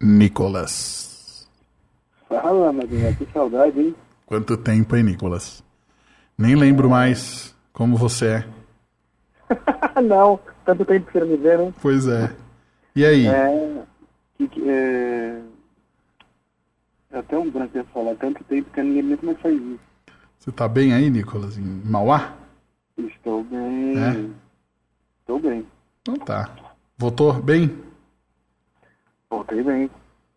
Nicolas. Fala, Madinha, que saudade, hein? Quanto tempo, hein, Nicolas? Nem lembro mais como você é. não, tanto tempo que você não me vê, né? Pois é. E aí? É, que, é... Até um branco ia falar, tanto tempo que ninguém nem mais faz isso. Você tá bem aí, Nicolas, em Mauá? Estou bem. É? Estou bem. Então tá. Votou bem? Voltei bem.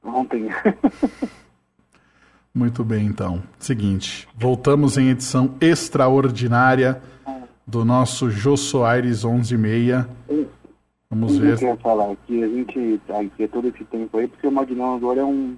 Ontem. Muito bem, então. Seguinte, voltamos em edição extraordinária do nosso Jô Soares 11:30. Vamos Eu ver. queria falar que a gente tá aqui todo esse tempo aí, porque o Magnão agora é um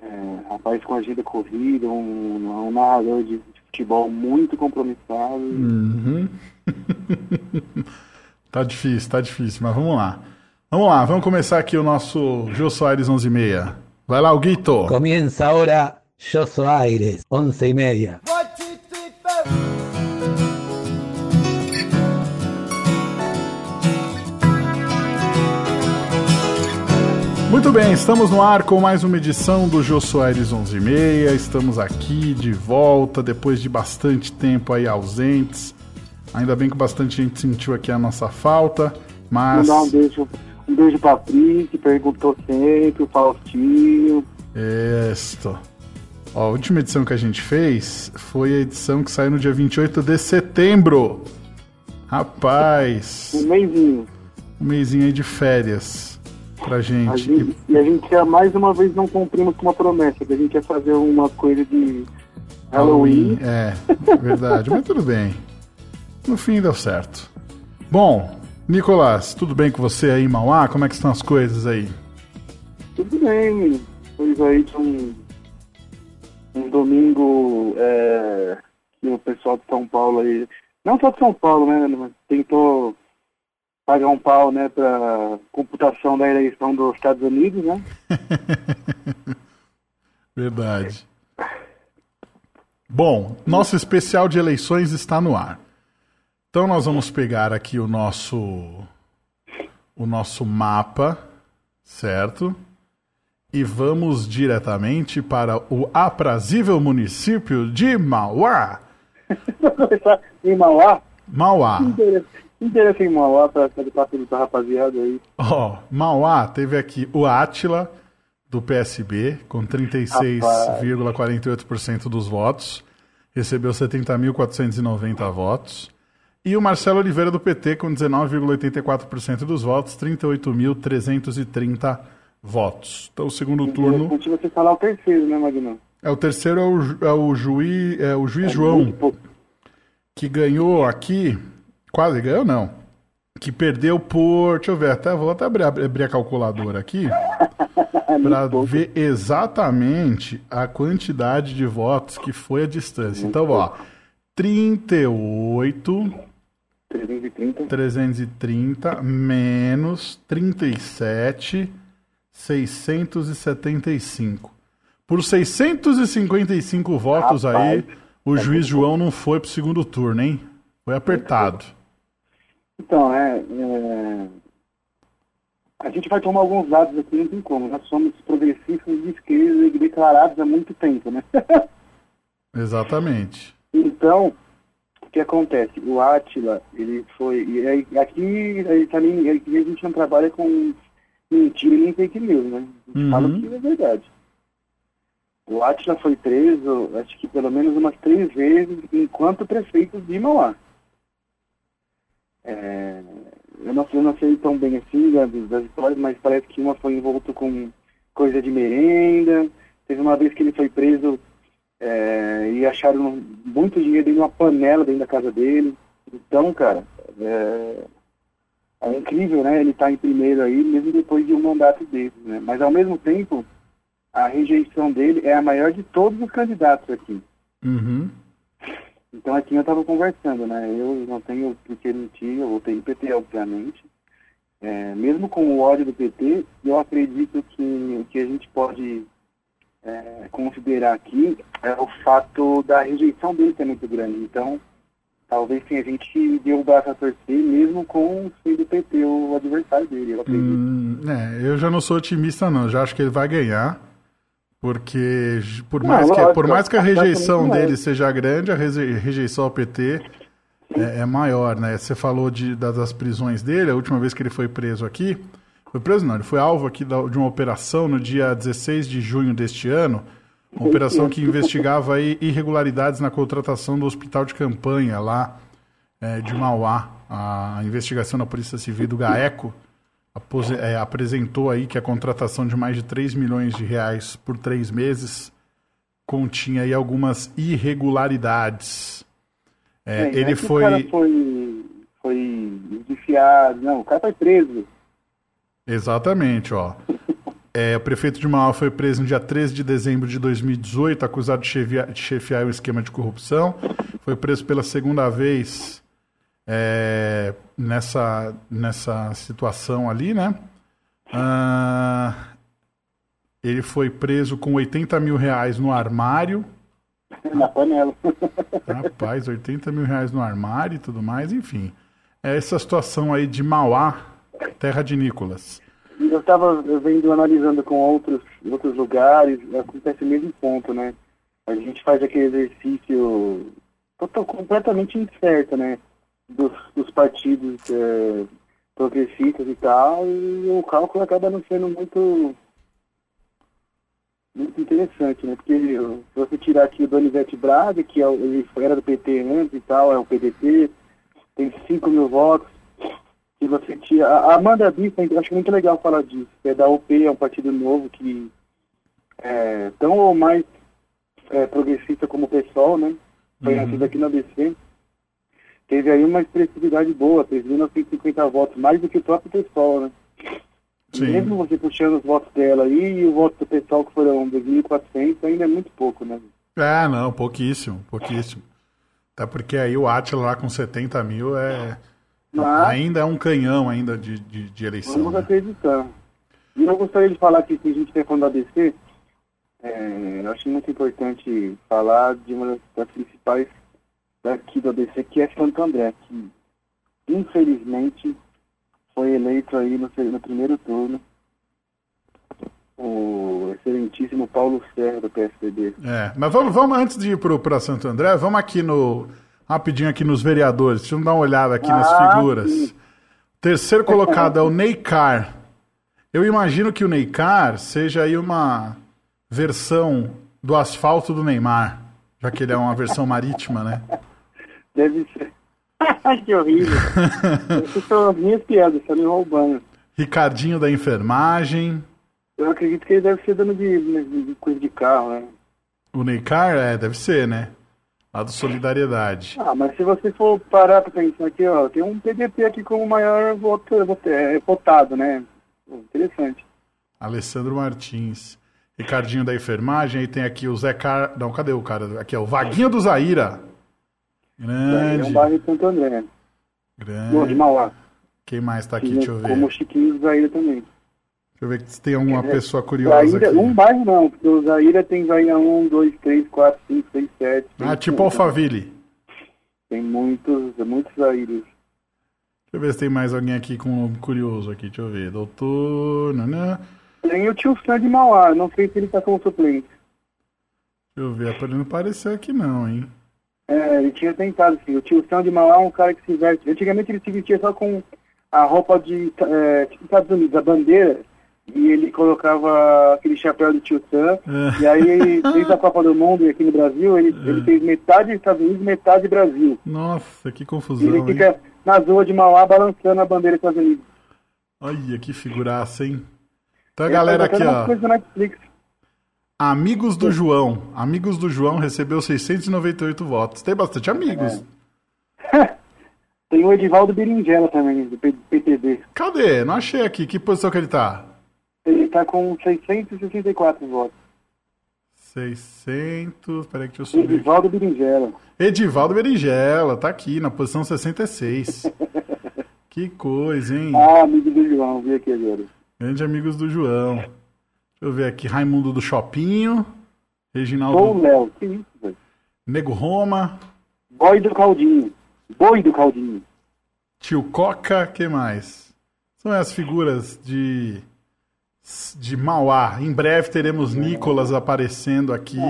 é, rapaz com agenda corrida, um, um narrador de futebol muito compromissado. Uhum. tá difícil, tá difícil, mas vamos lá. Vamos lá, vamos começar aqui o nosso Jô Soares 11:30. Vai lá, o Guito. Comienza ahora Yo Aires, once y media. Muito bem, estamos no ar com mais uma edição do Jô Soares 11:30. Estamos aqui de volta depois de bastante tempo aí ausentes. Ainda bem que bastante gente sentiu aqui a nossa falta, mas Mandar um beijo, um beijo pra Pri, que perguntou sempre, o Faustinho. Esto. Ó, a última edição que a gente fez foi a edição que saiu no dia 28 de setembro. Rapaz, Um mêsinho. um mêsinho aí de férias pra A gente. gente, e a gente já mais uma vez não cumprimos com uma promessa, que a gente ia fazer uma coisa de Halloween. É, verdade, mas tudo bem. No fim deu certo. Bom, Nicolás, tudo bem com você aí em Mauá? Como é que estão as coisas aí? Tudo bem, pois aí de um, um domingo é, que o pessoal de São Paulo aí, não só de São Paulo, né, mas tentou pagar um pau, né, pra computação da eleição dos Estados Unidos, né? Verdade. Bom, nosso especial de eleições está no ar. Então nós vamos pegar aqui o nosso o nosso mapa, certo? E vamos diretamente para o aprazível município de Mauá. Em Mauá, Mauá. interessa em Mauá pra fazer parte da rapaziada aí. Ó, Mauá teve aqui o Átila do PSB com 36,48% dos votos, recebeu 70.490 votos. E o Marcelo Oliveira do PT com 19,84% dos votos, 38.330 votos. Então o segundo turno Interessante você falar o terceiro, né, Magnão? é o terceiro é o, é o juiz é o juiz João Muito pouco. que ganhou aqui, quase ganhou não, que perdeu por, deixa eu ver, até vou até abrir, abrir a calculadora aqui para ver exatamente a quantidade de votos que foi a distância. Então, ó, 38 330. 330 menos 37 675. Por 655 votos aí, o juiz João não foi pro segundo turno, hein? Foi apertado. Então, é, é, A gente vai tomar alguns dados aqui, não tem como. Nós somos progressistas de esquerda e declarados há muito tempo, né? Exatamente. então, o que acontece? O Átila, ele foi. E aqui também aqui a gente não trabalha com mentira nem fake news, né? A gente Uhum. fala o que é verdade. O Átila foi preso, acho que pelo menos umas três vezes, enquanto prefeito de Mauá. É, eu, não, eu não sei tão bem assim das, das histórias, mas parece que uma foi envolto com coisa de merenda. Teve uma vez que ele foi preso é, e acharam muito dinheiro dentro de uma panela dentro da casa dele. Então, cara, é, é incrível, né? Ele tá em primeiro aí, mesmo depois de um mandato dele, né? Mas ao mesmo tempo, a rejeição dele é a maior de todos os candidatos aqui. Uhum. Então aqui eu estava conversando, né? Eu não tenho por que mentir, eu votei no PT, obviamente. É, mesmo com o ódio do PT, eu acredito que o que a gente pode é, considerar aqui é o fato da rejeição dele que é muito grande. Então, talvez tenha gente que deu o braço a torcer, mesmo com sendo PT o adversário dele, eu acredito. Hum, é, eu já não sou otimista, não. Já acho que ele vai ganhar. Porque por Não, mais, que, lógico, por mais que a rejeição é. dele seja grande, a rejeição ao PT é, é maior, né? Você falou de, da- das prisões dele, a última vez que ele foi preso aqui. Foi preso não, ele foi alvo aqui da- de uma operação no dia 16 de junho deste ano. Uma operação que investigava aí irregularidades na contratação do hospital de campanha lá é, de Mauá. A investigação da Polícia Civil do GAECO apose- é, apresentou aí que a contratação de mais de 3 milhões de reais por três meses continha aí algumas irregularidades. É, ele é que foi. O cara foi, foi desfiado, não, o cara foi preso. Exatamente, ó. É, o prefeito de Mauá foi preso no dia 13 de dezembro de 2018, acusado de chefiar, de chefiar um esquema de corrupção. Foi preso pela segunda vez é, nessa, nessa situação ali, né? Ah, ele foi preso com 80 mil reais no armário. Na panela. Rapaz, 80 mil reais no armário e tudo mais, enfim. É essa situação aí de Mauá, terra de Nicolas. Eu estava vendo, analisando com outros, outros lugares, acontece o mesmo ponto, né? A gente faz aquele exercício total, completamente incerto, né? Dos, dos partidos é, progressistas e tal, e o cálculo acaba não sendo muito muito interessante, né? Porque se você tirar aqui o Donizete Braga, que é, ele era do PT antes e tal, é o PDT, tem 5 mil votos, se você tira. A Amanda Bissa, eu acho muito legal falar disso, que é da UP, é um partido novo que é tão ou mais é, progressista como o PSOL, né? Foi Uhum. nascido aqui na ABC. Teve aí uma expressividade boa, 3.950 votos, mais do que o próprio PSOL, né? Sim. Mesmo você puxando os votos dela aí, e o voto do PSOL que foram 2.400, ainda é muito pouco, né? É, não, pouquíssimo, pouquíssimo. Até porque aí o Atila lá com 70 mil é. Mas- Ainda é um canhão ainda de, de, de eleição. Vamos né? acreditar. E eu gostaria de falar que se a gente tem falando da ABC, é, eu acho muito importante falar de uma das- principais daqui do ABC, que é Santo André, que infelizmente foi eleito aí no, no primeiro turno o excelentíssimo Paulo Serra do PSDB. É, mas vamos, vamos antes de ir pro, pra Santo André, vamos aqui no. Rapidinho aqui nos vereadores. Deixa eu dar uma olhada aqui nas Ah, figuras. sim. Terceiro colocado é o Neymar. Eu imagino que o Neymar seja aí uma versão do asfalto do Neymar, já que ele é uma versão marítima, né? Deve ser. que horrível. Essas são as minhas piadas, estão me roubando. Ricardinho da enfermagem. Eu acredito que ele deve ser dono de, de coisa de carro, né? O Neymar, é, deve ser, né? Lá do Solidariedade. Ah, mas se você for parar pra pensar aqui, ó, tem um PDT aqui como o maior voto, voto- é, votado, né? Interessante. Alessandro Martins. Ricardinho da enfermagem. Aí tem aqui o Zé Car... Não, cadê o cara? Aqui, ó. O Vaguinho do Zaira. É Grande. um bairro de Santo André. Bom, de Grande. Mauá. Quem mais tá aqui? Deixa eu ver. Como o Chiquinho do Zaira também. Deixa eu ver se tem alguma pessoa curiosa Zaira, aqui. um bairro não, porque o Zaira tem Zaira 1, 2, 3, 4, 5, 6, 7. Ah, tipo Alphaville. Tem muitos, muitos Zairos. Deixa eu ver se tem mais alguém aqui com um nome curioso aqui. Deixa eu ver. Doutor. Nanã. Tem o tio Sam de Mauá, não sei se ele tá como suplente. Deixa eu ver. Ele não apareceu aqui, não, hein? É, ele tinha tentado, sim. O tio Sam de Mauá é um cara que se veste. Antigamente ele se vestia só com a roupa de é, tipo Estados Unidos, a bandeira. E ele colocava aquele chapéu do tio Sam. É. E aí, desde a Copa do Mundo e aqui no Brasil, ele, ele fez metade Estados Unidos, metade Brasil. Nossa, que E confusão, ele hein? fica nas ruas de Mauá balançando a bandeira dos Estados Unidos. Olha que figuraça, hein? Então a Ele galera aqui, ó. Amigos do João. Amigos do João recebeu 698 votos. Tem bastante amigos. Tem o Edivaldo Berinjela também, do PTB. Cadê? Não achei aqui. Que posição que ele tá? Ele tá com 664 votos. 600. Peraí que deixa eu subir. Edivaldo Berinjela. Edivaldo Berinjela, tá aqui na posição 66. que coisa, hein? Ah, amigo do João, vi aqui agora. Grande amigos do João. Deixa eu ver aqui. Raimundo do Chopinho. Reginaldo Léo. Que isso, velho? Nego Roma. Boy do Caldinho. Boi do Caldinho. Tio Coca, que mais? São as figuras de de Mauá. Em breve teremos Nicolas aparecendo aqui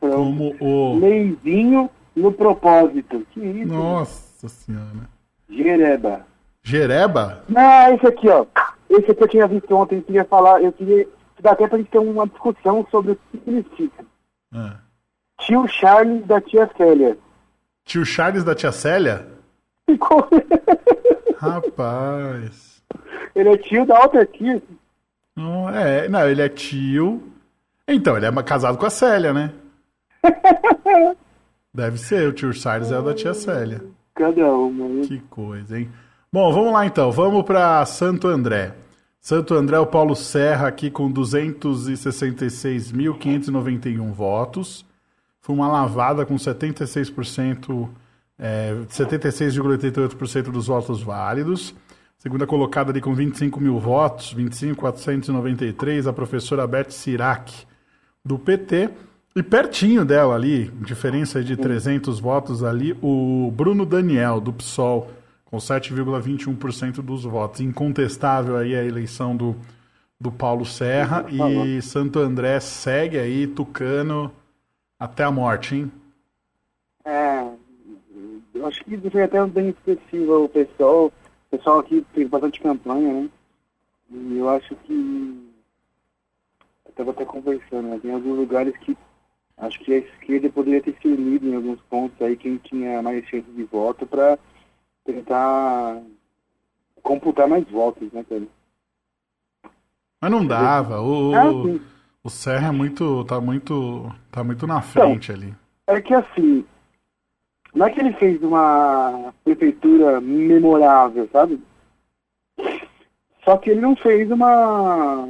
como o Leizinho no propósito. Que isso? Nossa senhora. Jereba. Jereba? Ah, esse aqui, ó. Esse aqui eu tinha visto ontem, eu queria falar, eu queria. Dá até pra gente ter uma discussão sobre o que significa. Ah. Tio Charles da tia Célia. Tio Charles da tia Célia? Ficou. Rapaz. Ele é tio da outra tia. Não, é, não, ele é tio. Então, ele é casado com a Célia, né? Deve ser, o tio Charles é o da tia Célia. Cada uma, né? Que coisa, hein? Bom, vamos lá então. Vamos para Santo André. Santo André, o Paulo Serra aqui com 266.591 votos. Foi uma lavada com 76%, é, 76,88% dos votos válidos. Segunda colocada ali com 25 mil votos, 25.493, a professora Beth Sirac, do PT. E pertinho dela ali, diferença de 300 votos ali, o Bruno Daniel, do PSOL, com 7,21% dos votos. Incontestável aí a eleição do, do Paulo Serra. E Santo André segue aí, tucano, até a morte, hein? É, eu acho que foi até bem expressivo o pessoal. O pessoal aqui fez bastante campanha, né? E eu acho que. Eu estava até conversando, né? Tem alguns lugares que acho que a esquerda poderia ter se unido em alguns pontos aí, quem tinha mais chance de voto, para tentar computar mais votos, né, cara? Mas não dava. O, Ah, o, Serra é muito, tá muito, tá muito na frente ali. É que assim, não é que ele fez uma prefeitura memorável, sabe? Só que ele não fez uma.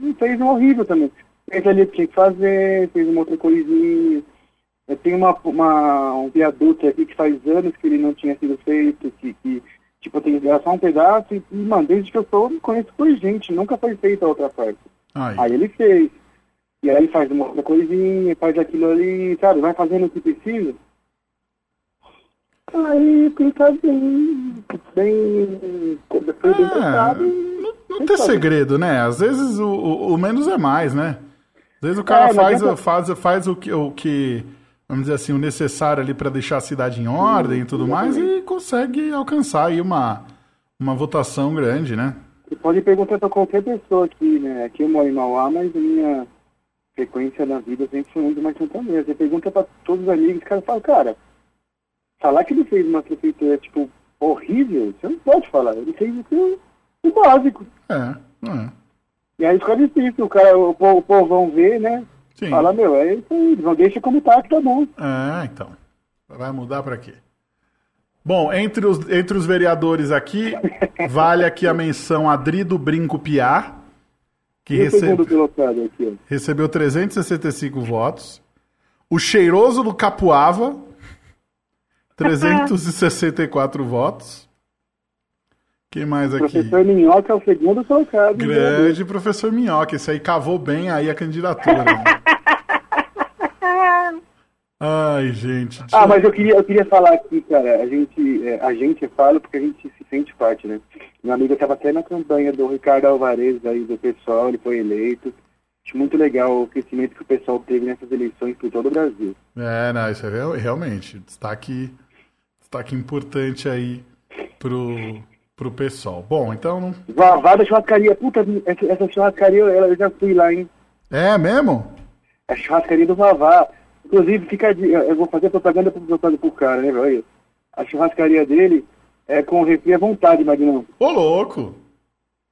não fez uma horrível também. Fez ali o que tinha que fazer, fez uma outra coisinha. Eu tenho uma, uma, um viaduto aqui que faz anos que ele não tinha sido feito, que, que tipo, tem era só um pedaço, e, mano, desde que eu sou, eu conheço por gente, nunca foi feita a outra parte. Aí. Aí ele fez. E aí faz uma outra coisinha, faz aquilo ali, sabe? Vai fazendo o que precisa. Aí fica bem. bem. foi bem É, tratado. não, não tem segredo, né? Às vezes o, o- o menos é mais, né? Às vezes o cara É, faz, adianta- faz, faz o, que, o que, vamos dizer assim, o necessário ali para deixar a cidade em ordem e tudo mais e consegue alcançar aí uma, uma votação grande, né? Você pode perguntar pra qualquer pessoa aqui, né? Aqui eu moro em Mauá, mas a minha frequência na vida sempre foi muito mais sertaneja. Você pergunta pra todos os amigos, o cara fala, cara, falar que ele fez uma prefeitura, tipo, horrível, você não pode falar. Ele fez o, básico. É, é. E aí fica difícil, o cara, o, o povão vê, né? Sim. Fala, meu, é isso aí, não deixa como tá, que tá bom. É, então. Vai mudar para quê? Bom, entre os, entre os vereadores aqui, vale aqui a menção Adri do Brinco Piá, que recebe, aqui, recebeu 365 votos. O Cheiroso do Capuava, 364 votos. Quem mais aqui? professor Minhoca é o segundo colocado. Grande professor Minhoca, esse aí cavou bem aí a candidatura. né? Ai, gente. deixa Ah, mas eu queria, eu queria falar aqui, cara, a gente, é, a gente fala porque a gente se sente parte, né? Meu amigo estava até na campanha do Ricardo Alvarez aí do pessoal, ele foi eleito. Acho muito legal o crescimento que o pessoal teve nessas eleições por todo o Brasil. É, não, isso é real- realmente destaque, destaque importante aí pro, pro pessoal. Bom, então. não- Vavá da churrascaria, puta, essa, churrascaria eu, já fui lá, hein? É mesmo? A churrascaria do Vavá. Inclusive, fica eu vou fazer propaganda pro, pro, pro cara, né, velho? A churrascaria dele é com refri à vontade, Magnão. Ô, louco!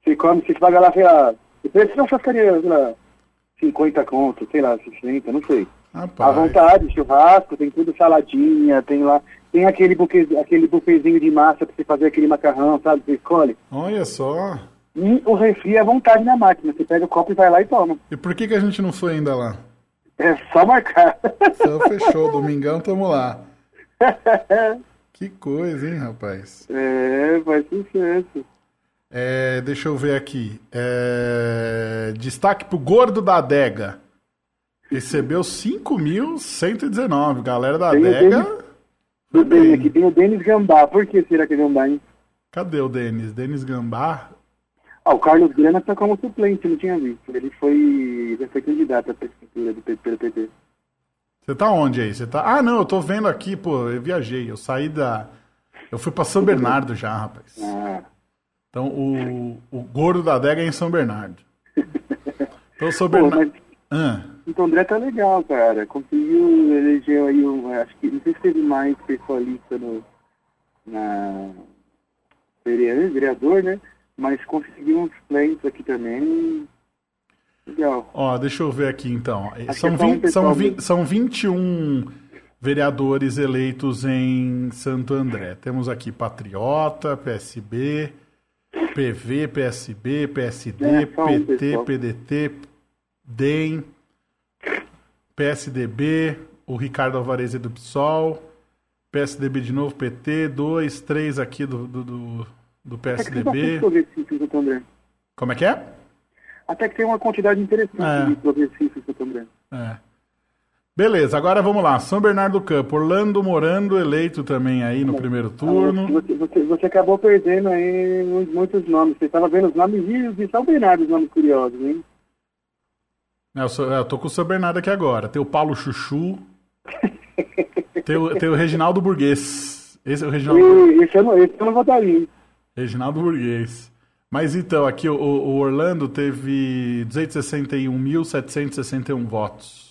Você come, você paga lá, sei lá, o preço uma churrascaria, sei lá, 50 conto, sei lá, 60, não sei. À Rapaz. vontade, churrasco, tem tudo saladinha, tem lá, tem aquele, buquê, aquele buffetzinho de massa pra você fazer aquele macarrão, sabe? Você escolhe. Olha só. E o refri é à vontade na máquina, você pega o copo e vai lá e toma. E por que, que a gente não foi ainda lá? É só marcar. Então fechou, domingão tamo lá. Que coisa, hein, rapaz? é, faz sucesso. É, deixa eu ver aqui. É, destaque pro Gordo da Adega. Recebeu 5.119. Galera da Tem- Adega Do Denis aqui tem o Denis Gambá. Por que será que é Gambá, hein? Cadê o Denis? Denis Gambá? Ah, o Carlos Grana está como suplente, não tinha visto. Ele foi, já foi candidato à prefeitura do P- pelo PT. Você tá onde aí? Você tá... Ah, não, eu tô vendo aqui, pô, eu viajei. Eu saí da. Eu fui pra São Bernardo já, rapaz. Ah, Então, o, o gordo da adega é em São Bernardo. Então, São Bernardo. mas Ah, Santo André tá legal, cara. Conseguiu eleger aí, um, acho que, não sei se teve mais pessoalista no, na vereador, vereador, né? Mas conseguiu uns planos aqui também. Legal. ó, deixa eu ver aqui então. Acho São, que é só um 20, são, pessoal 20, mesmo. são 21 vereadores eleitos em Santo André. Temos aqui Patriota, PSB, PV, PSB, PSD, É, PT, pessoal. PDT, DEM, PSDB, o Ricardo Alvarez é do PSOL, PSDB de novo, PT, dois, três aqui do, do, do, do PSDB. Santo André. Como é que é? Até que tem uma quantidade interessante É. de progressistas em Santo André. É. Beleza, agora vamos lá. São Bernardo do Campo, Orlando Morando, eleito também aí no primeiro turno. Você, você, você acabou perdendo aí mu- muitos nomes. Você estava vendo os nomes de, São Bernardo, os nomes curiosos, hein? É, Eu, sou- é, eu tô com o São Bernardo aqui agora. Tem o Paulo Chuchu. tem, o, tem o Reginaldo Burguês. Esse é o Reginaldo, E, esse, eu não, esse eu não votaria? Reginaldo Burguês. Mas então, aqui o, o Orlando teve 261.761 votos.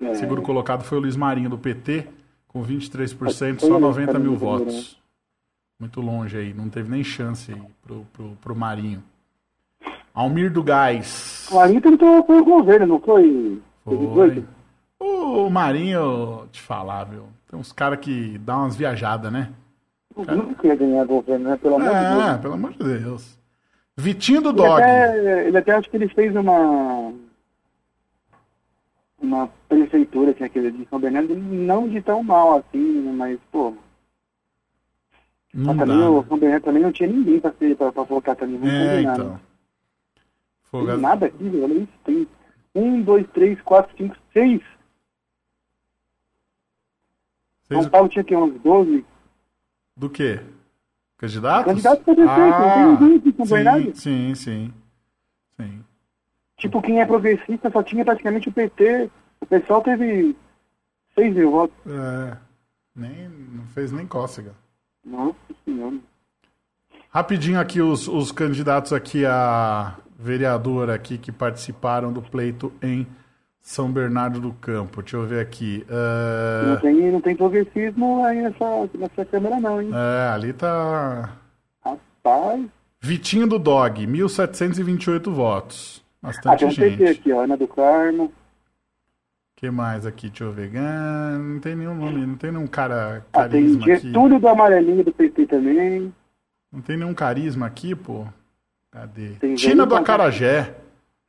É. Colocado foi o Luiz Marinho do PT, com 23%, Foi só ele, 90 mil cara, votos. Muito longe aí, não teve nem chance aí pro, pro, pro Marinho. Almir do Gás. O Marinho tentou foi o governo, não foi? Foi. 18? O Marinho, te falar, viu? Tem uns caras que dão umas viajadas, né? Nunca ia ganhar governo, né? Pelo amor de Deus. É, pelo amor de Deus. Vitinho do Ele Dog. até, ele até acho que ele fez uma uma prefeitura, assim, aquele de São Bernardo, não de tão mal assim, né, mas, pô, Não mas também o né? São Bernardo também não tinha ninguém pra, ser, pra, pra votar também, É, combinar, então. né? Fogo- Tem nada aqui, olha isso, tem um, dois, três, quatro, cinco, seis. São Paulo tinha que uns 12. Do quê? Candidatos? Candidatos pra prefeito, não tem ninguém aqui em São sim, Bernardo? Sim, sim. Sim. Tipo, quem é progressista só tinha praticamente o PT. O pessoal teve 6 mil votos. É, nem, não fez nem cócega. Nossa senhora. Rapidinho aqui os, os candidatos aqui a vereador aqui que participaram do pleito em São Bernardo do Campo. Deixa eu ver aqui. Não, É, tem, não tem progressismo aí nessa, nessa câmera não, hein? é, ali tá Rapaz. Vitinho do Dog, 1.728 votos. Ah, Bastante tem um gente. PT aqui, ó. Ana do Carmo. Que mais aqui? Deixa eu ver. Ah, não tem nenhum nome, não tem nenhum cara Ah, tem carisma aqui. Getúlio do Amarelinho do PT também. Não tem nenhum carisma aqui, pô. Cadê? Tem Tina do Acarajé,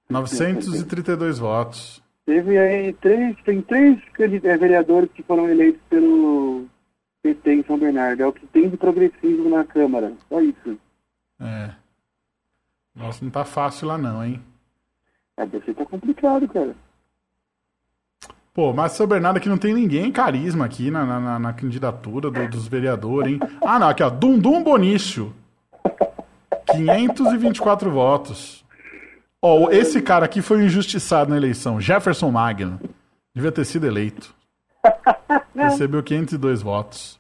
932 votos. Teve aí três, tem três eh, vereadores que foram eleitos pelo PT em São Bernardo. É o que tem de progressismo na Câmara. Só isso. É. Nossa, não tá fácil lá não, hein? É, você tá complicado, cara. Pô, mas São Bernardo aqui não tem ninguém carisma aqui na, na, na- candidatura do- dos vereadores, hein? Ah, não, aqui ó, Dundum Bonício. 524 votos. Ó, esse cara aqui foi injustiçado na eleição, Jefferson Magno. Devia ter sido eleito. Recebeu 502 votos.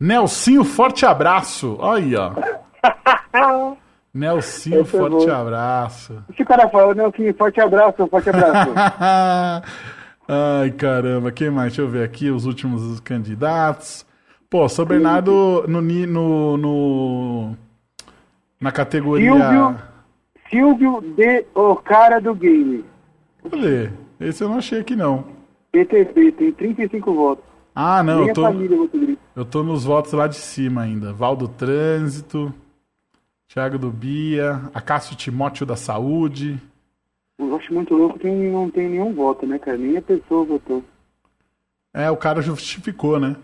Nelsinho, forte abraço. Olha aí, ó. Nelsinho, é forte bom. abraço. Esse cara fala? Assim, forte abraço, forte abraço. Ai, caramba, quem mais? Deixa eu ver aqui os últimos candidatos. Pô, São Bernardo no, no, no- na categoria. Silvio. Silvio de O Cara do Game. Cadê? Esse eu não achei aqui não. PTB, tem 35 votos. Ah, não, eu tô, família eu tô nos votos lá de cima ainda. Val do Trânsito, Thiago do Bia, Acácio Timóteo da Saúde. Eu acho muito louco que não tem nenhum voto, né, cara? Nem a pessoa votou. É, o cara justificou, né?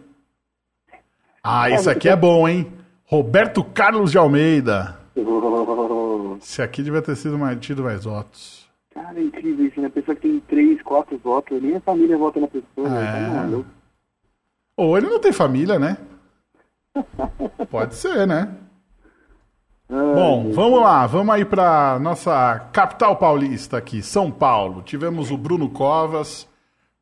Ah, esse aqui é bom, hein? Roberto Carlos de Almeida. Esse aqui devia ter sido mais, tido mais votos. Cara, é incrível isso, né? A pessoa que tem 3, 4 votos, nem a família vota na pessoa, É. né? Tá maluco. Ou ele não tem família, né? Pode ser, né? Bom, vamos lá, vamos aí para nossa capital paulista aqui, São Paulo. Tivemos o Bruno Covas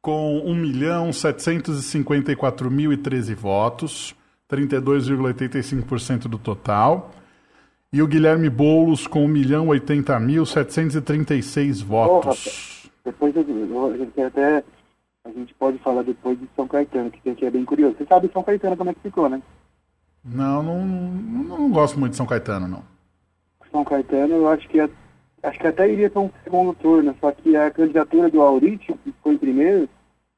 com 1.754.013 votos, 32,85% do total. E o Guilherme Boulos com 1.080.736 votos. Depois eu, eu- gente até. A gente pode falar depois de São Caetano, que é bem curioso. Você sabe São Caetano como é que ficou, né? Não, não, não, não gosto muito de São Caetano, não. São Caetano, eu acho que a- acho que até iria para um segundo turno, só que a candidatura do Aurítio, que foi em primeiro,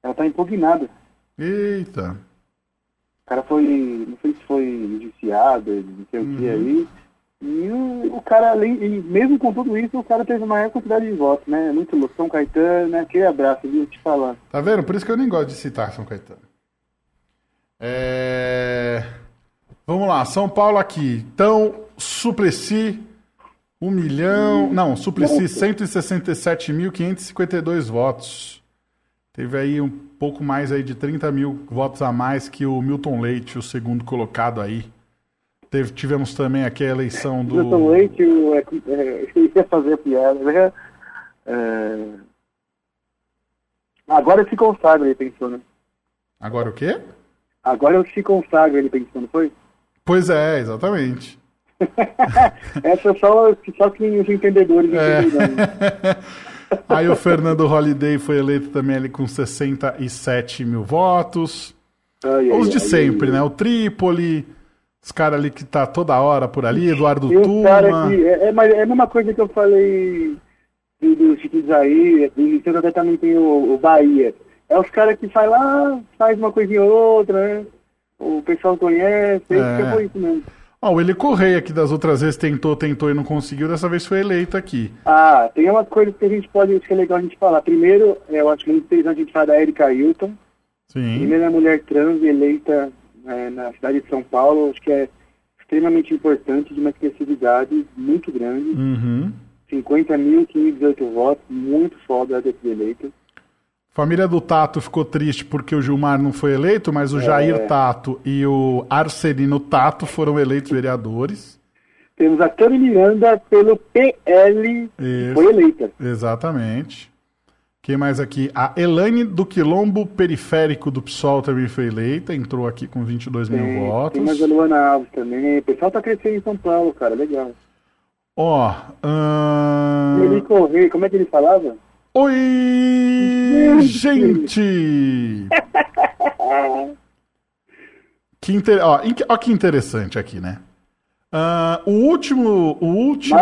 ela está impugnada. Eita. O cara foi, não sei se foi indiciado, não sei o que Uhum. aí. E o, o cara, além, mesmo com tudo isso, o cara teve maior quantidade de votos, né? Muito louco. São Caetano, né? Aquele abraço, viu? Te falar. Tá vendo? Por isso que eu nem gosto de citar São Caetano. É... Vamos lá, São Paulo aqui. Então, Suplicy, 1 milhão. Não, Suplicy, 167.552 votos. Teve aí um pouco mais aí de 30 mil votos a mais que o Milton Leite, o segundo colocado aí. Teve, tivemos também aqui a eleição do. Milton Leite, o- é, é, eu ia fazer piada. né? É, Agora se consagra, ele pensou, né? Agora o quê? Agora eu se consagra, ele pensou, não foi? Pois é, exatamente. Essa é só, só que os entendedores É. Aí o Fernando Holliday foi eleito também ali com 67 mil votos. Ai, ai, Os de ai, sempre, né? O Trípoli, os caras ali que tá toda hora por ali, Eduardo E Tuma. que. É, é, é a mesma coisa que eu falei do, do Chico Isaí, do até também tem o, o Bahia. É os caras que faz lá, faz uma coisinha ou outra, né? O pessoal conhece, É. é. foi isso mesmo. Ó, o Eli Correia, que das outras vezes tentou, tentou e não conseguiu, dessa vez foi eleito aqui. Ah, tem umas coisas que a gente pode, acho que é legal a gente falar. Primeiro, é, eu acho muito interessante a gente falar da Erika Hilton, Sim. primeira mulher trans eleita é, na cidade de São Paulo, acho que é extremamente importante, de uma expressividade muito grande. Uhum. 50.518 votos, muito foda sido eleita. Família do Tato ficou triste porque o Gilmar não foi eleito, mas o Jair Tato e o Arcelino Tato foram eleitos vereadores. Temos a Tânia Miranda pelo PL, Isso. foi eleita. Exatamente. Quem mais aqui? A Elaine do Quilombo Periférico do PSOL também foi eleita, entrou aqui com 22 mil votos. tem mais a Luana Alves também. O pessoal tá crescendo em São Paulo, cara, legal. Ó, ahn, Ele correr, como é que ele falava? Oi, gente! que inter... ó, in- ó que interessante aqui, né? Ah, o último, o último,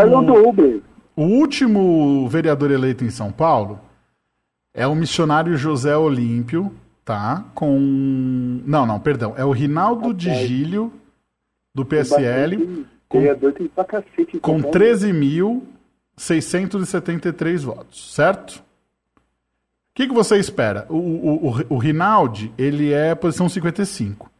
o último vereador eleito em São Paulo é o missionário José Olímpio, tá? Com não, não, perdão, é o Rinaldo de Gílio do PSL com- Vereador tem pra cacete com São Paulo. 13.673 votos, certo? O que, que você espera? O, o, o, o Rinaldi, ele é posição 55.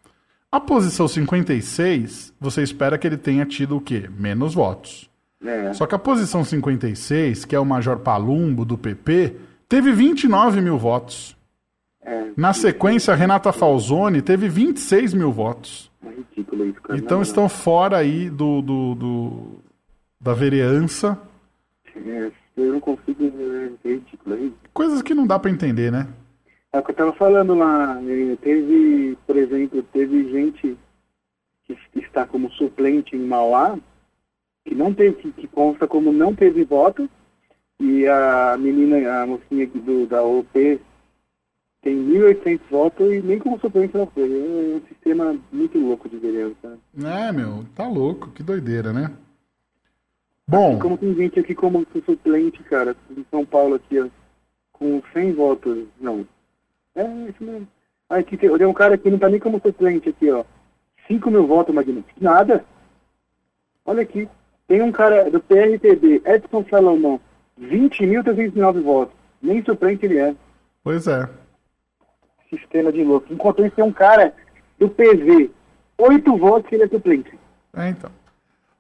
A posição 56, você espera que ele tenha tido o quê? Menos votos. É. Só que a posição 56, que é o Major Palumbo do PP, teve 29 mil votos. É, Na sequência, a Renata Falzoni teve 26 mil votos. é ridículo isso, cara. Então estão fora aí do, do, do- da vereança. É, eu não consigo. É ridículo. Coisas que não dá pra entender, né? É o que eu tava falando lá. eh, Teve, por exemplo, teve gente que está como suplente em Mauá, que não teve, que, que consta como não teve voto, e a menina, a mocinha aqui do, da OP tem 1.800 votos e nem como suplente ela foi. É um sistema muito louco de vereança. né? É, meu, tá louco, que doideira, né? Bom, Como tem gente aqui como suplente, cara, em São Paulo aqui, ó, com 100 votos, não. É isso mesmo. Aí aqui tem, tem um cara que não tá nem como suplente aqui, ó. 5 mil votos, Magno. Nada. Olha aqui. Tem um cara do PRTB, Edson Salomão, 20.309 votos. Nem suplente ele é. pois é. Sistema de louco. Enquanto isso tem um cara do PV, 8 votos ele é suplente. É, então.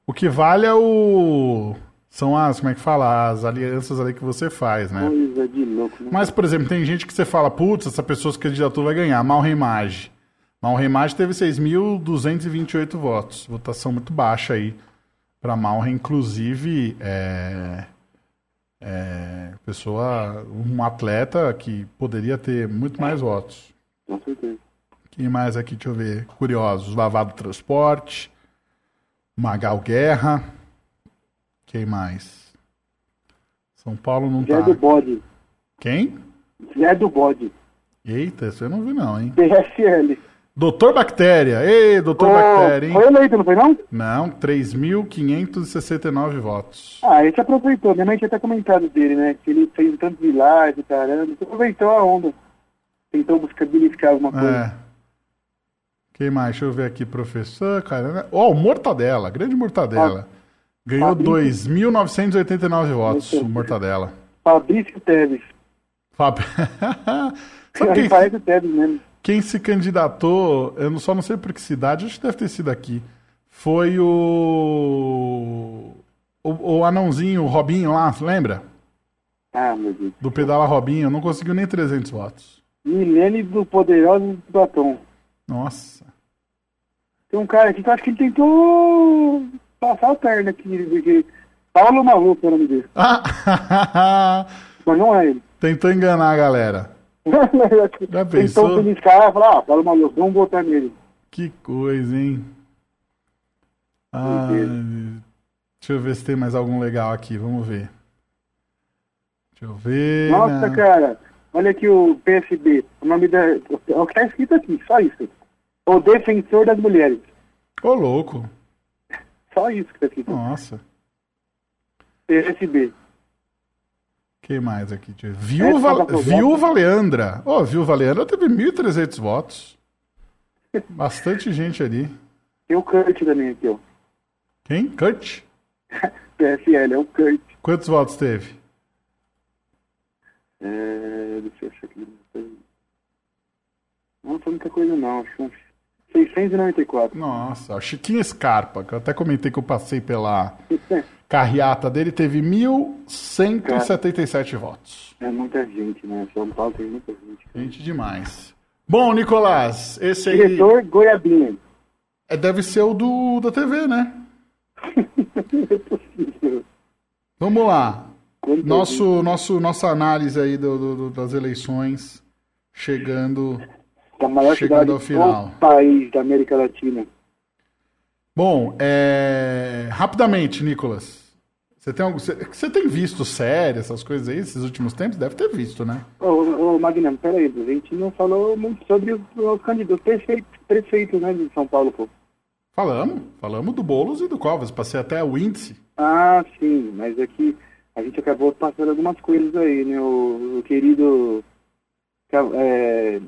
O que vale é o. São as, como é que fala? As alianças ali que você faz, né? Coisa de louco. né? Mas, por exemplo, tem gente que você fala, putz, essa pessoa se candidatou vai ganhar, mal reimagem. Malrem teve 6.228 votos. Votação muito baixa aí para Malrem. Inclusive, é, é, pessoa, um atleta que poderia ter muito mais votos. Com certeza. Quem mais aqui, deixa eu ver. Curiosos. Lavado Transporte. Magal Guerra. Quem mais? São Paulo não Zé tá. do Bode. Quem? Zé do Bode. Eita, isso eu não vi não, hein? PSL. Doutor Bactéria. Ei, Doutor Ô, Bactéria, hein? Foi eleito, não foi não? Não, 3.569 votos. Ah, esse aproveitou. Minha mãe tinha até comentado dele, né? Que ele fez tanto de live, caramba. Ele aproveitou a onda. Tentou buscar beneficiar alguma coisa. É. Quem mais? Deixa eu ver aqui, professor. Cara, Ó, o Mortadela, grande Mortadela. Ganhou Fabrício. 2.989 votos, o Mortadela. Fabrício Teves. Fábio. Sabe quem, parece o Teves mesmo. quem se candidatou, eu não- só não sei por que cidade, acho que deve ter sido aqui. Foi o. O, o anãozinho, o Robinho lá, lembra? Ah, meu Deus. Do Pedala Robinho, não conseguiu nem 300 votos. Milene do Poderoso do Batom. Nossa. Tem um cara aqui que eu acho que ele tentou passar a perna aqui, porque Paulo Maluco é o nome dele. Mas não é ele. Tentou enganar a galera. Já pensou? Tentou beliscar e falar, ah, Paulo Maluco, vamos votar nele. Que coisa, hein? Ah, deixa eu ver se tem mais algum legal aqui. Vamos ver. Deixa eu ver. Nossa, né? cara, olha aqui o PSB. O nome da. É o que tá escrito aqui, só isso. O defensor das mulheres. Ô, louco. Só isso que tá escrito. Nossa. PSB. Quem mais aqui? Ver. Viúva, Viúva Leandra. Ô, Viúva Leandra teve 1.300 votos. Bastante gente ali. Tem o Kurt também aqui, ó. Quem? Kurt? PSL, é o Kurt. Quantos votos teve? É, deixa eu achar aqui. Não foi muita coisa não, acho que uns 694. Nossa, Chiquinho Scarpa, que eu até comentei que eu passei pela carreata dele, teve 1.177 votos. É muita gente, né? São Paulo tem muita gente. Gente demais. Bom, Nicolás, esse aí Diretor Goiabinha. é- deve ser o do da TV, né? é possível. Vamos lá. Nosso, nosso, nossa análise aí do, do- das eleições chegando. Da maior chegando ao final. do país da América Latina. Bom, é, rapidamente, Nicolas. Você tem, algum- você, tem visto série, essas coisas aí, esses últimos tempos? Deve ter visto, né? Ô, ô Magnano, peraí, a gente não falou muito sobre os, os candidatos, prefeitos, prefeitos, né, de São Paulo, pô. Falamos, falamos do Boulos e do Covas, passei até o índice. Ah, sim, mas aqui a gente acabou passando algumas coisas aí, né? O, o querido é,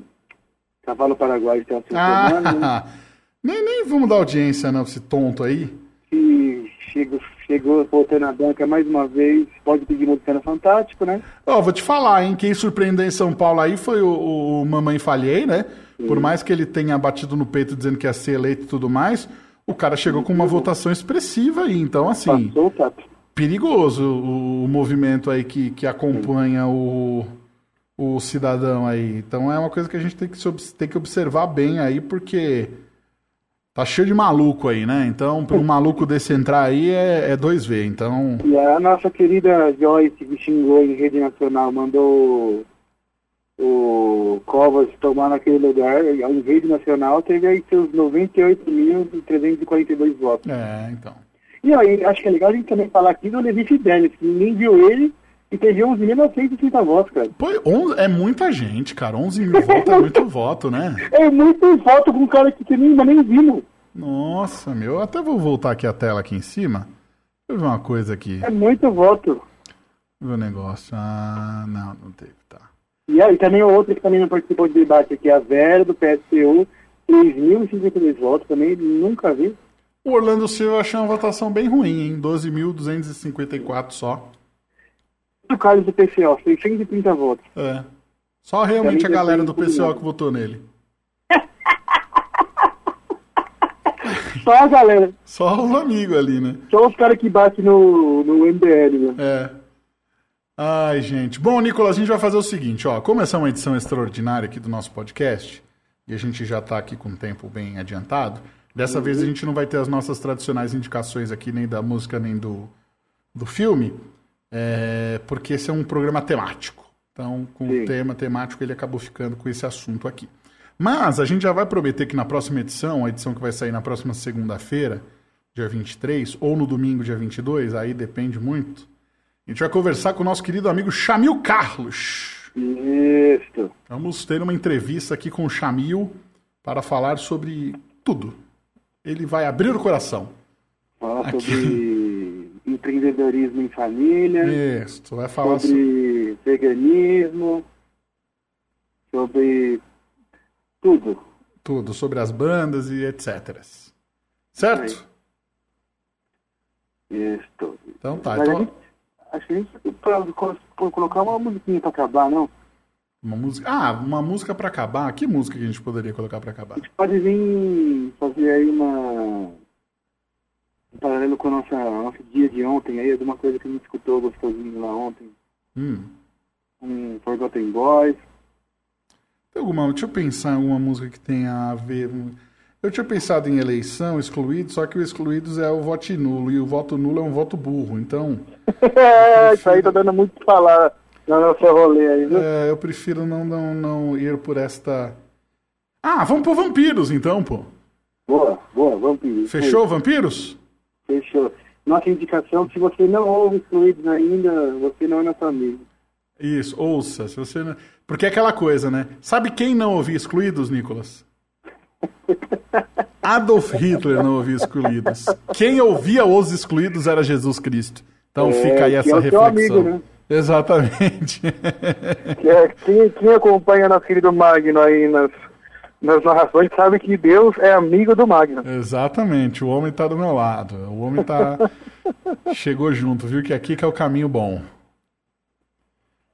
Cavalo Paraguai está se né? Ah, nem, nem vamos dar audiência, não, esse tonto aí. que chegou, chegou voltando na banca mais uma vez, pode pedir música no Fantástico, né? Ó, vou te falar, hein? Quem surpreendeu em São Paulo aí foi o, o Mamãe Falhei, né? Por mais que ele tenha batido no peito dizendo que ia ser eleito e tudo mais, o cara chegou com uma votação expressiva aí. Então, assim, Passou tato. Perigoso o, o movimento aí que, que acompanha o, o cidadão aí. Então é uma coisa que a gente tem que, tem que observar bem aí, porque tá cheio de maluco aí, né? Então, para um maluco desse entrar aí é, é 2V. Então, E a nossa querida Joyce, que xingou em rede nacional, mandou o Covas tomar naquele lugar, em rede nacional, teve aí seus 98.342 votos. é, então. E aí, acho que é legal a gente também falar aqui do Levi Fidelis, que ninguém viu ele e teve 11.930 votos, cara. Pô, 11 é muita gente, cara. 11 mil votos é muito voto, né? É muito voto com um cara que nem, nem vimos. Nossa, meu. Eu até vou voltar aqui a tela aqui em cima. Deixa eu ver uma coisa aqui. É muito voto. Ver o negócio. Ah, não, não teve, tá. E aí também outro que também não participou do debate aqui, a Vera, do PSTU, 3.052 votos, também nunca vi. O Orlando Silva eu achei uma votação bem ruim, hein? 12.254 só. O Carlos do PCO, 630 votos. É. Só realmente a galera do PCO que votou nele. Só a galera, Só os amigos ali, né? só os caras que batem no, no MBL, né? É. Ai, gente. Bom, Nicolas, a gente vai fazer o seguinte, ó. Como essa é uma edição extraordinária aqui do nosso podcast, e a gente já está aqui com o tempo bem adiantado, dessa vez a gente não vai ter as nossas tradicionais indicações aqui, nem da música, nem do, do filme, é, porque esse é um programa temático. Então, com Sim. o tema temático, ele acabou ficando com esse assunto aqui. Mas a gente já vai prometer que na próxima edição, a edição que vai sair na próxima segunda-feira, dia 23, ou no domingo, dia 22, aí depende muito, a gente vai conversar com o nosso querido amigo Chamil Carlos. Isso. Vamos ter uma entrevista aqui com o Chamil para falar sobre tudo. Ele vai abrir o coração. Falar Aqui. sobre empreendedorismo em família, Isso, tu vai falar sobre... veganismo, sobre tudo. tudo, sobre as bandas e etc. Certo? Isso. Então tá. Mas Então, gente, acho que a gente pode colo- pode colocar uma musiquinha pra acabar, não? Uma música. Ah, uma música para acabar. Que música que a gente poderia colocar para acabar? A gente pode vir fazer aí uma. Um paralelo com o nosso, nosso dia de ontem aí, alguma coisa que a gente escutou gostosinho lá ontem. Hum. Um Forgotten Boys. Tem alguma, deixa eu pensar em alguma música que tenha a ver. Eu tinha pensado em eleição, excluído, só que o excluídos é o voto nulo, e o voto nulo é um voto burro. Então, É, isso aí tá dando muito pra falar nosso rolê aí, viu? é, eu prefiro não, não, não ir por esta. Ah, vamos por vampiros então, pô. Boa, boa, vampiro. Fechou, vampiros? Fechou. Nossa indicação, se você não ouve excluídos ainda, você não é nosso amigo. Isso, ouça. Se você não... Porque é aquela coisa, né? Sabe quem não ouvia excluídos, Nicolas? Adolf Hitler não ouvia excluídos. Quem ouvia os excluídos era Jesus Cristo. Então É, fica aí essa é reflexão. amigo, né? Exatamente. Que é, quem, quem acompanha nosso querido Magno aí nas, nas narrações sabe que Deus é amigo do Magno. Exatamente. O homem tá do meu lado. O homem tá. Chegou junto, viu? Que aqui que é o caminho bom.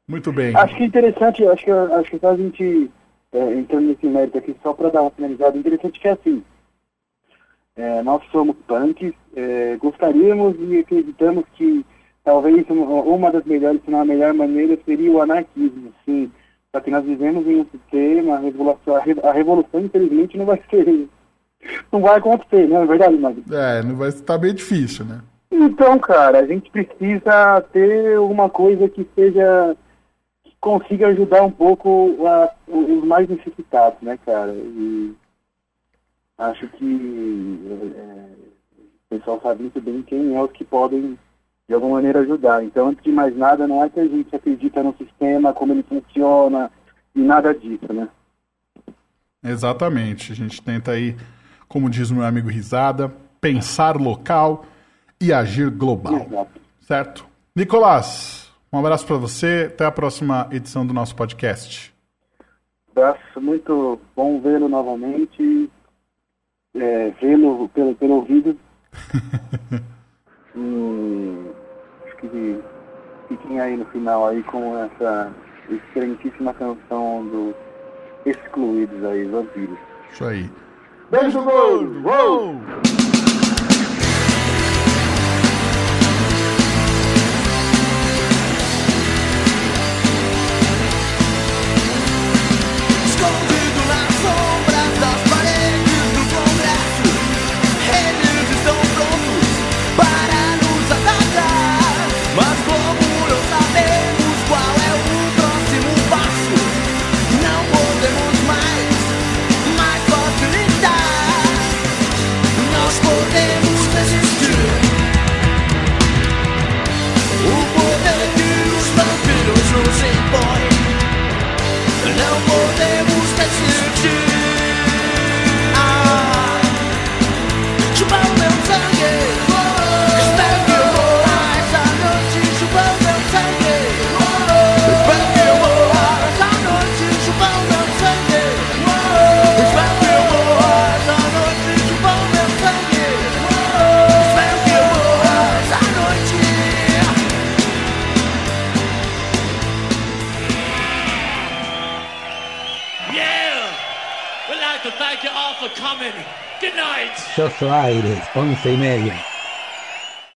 Muito bem. Acho que é interessante, acho que, acho que só a gente, é, entrando nesse mérito aqui, só para dar uma finalizada, interessante que é assim, é, nós somos punks, é, gostaríamos e acreditamos que talvez uma, das melhores, se não a melhor maneira, seria o anarquismo, sim. Só que nós vivemos em um sistema, a revolução, a re- a revolução infelizmente não vai ser, não vai acontecer, não é verdade, Magno? É, não vai estar bem difícil, né? Então, cara, a gente precisa ter alguma coisa que seja que consiga ajudar um pouco a- os mais necessitados, né, cara? E acho que é, o pessoal sabe muito bem quem é os que podem de alguma maneira ajudar. Então, antes de mais nada, não é que a gente acredita no sistema, como ele funciona e nada disso, né? Exatamente. A gente tenta aí, como diz o meu amigo Risada, pensar local e agir global. Exato. Certo? Nicolás, um abraço para você. Até a próxima edição do nosso podcast. abraço, muito bom vê-lo novamente, é, vê-lo pelo, pelo ouvido. acho que fiquem aí no final aí com essa excelentíssima canção do Excluídos aí, Vampiros. Isso aí. Beijo gordo! Uou! Once y media.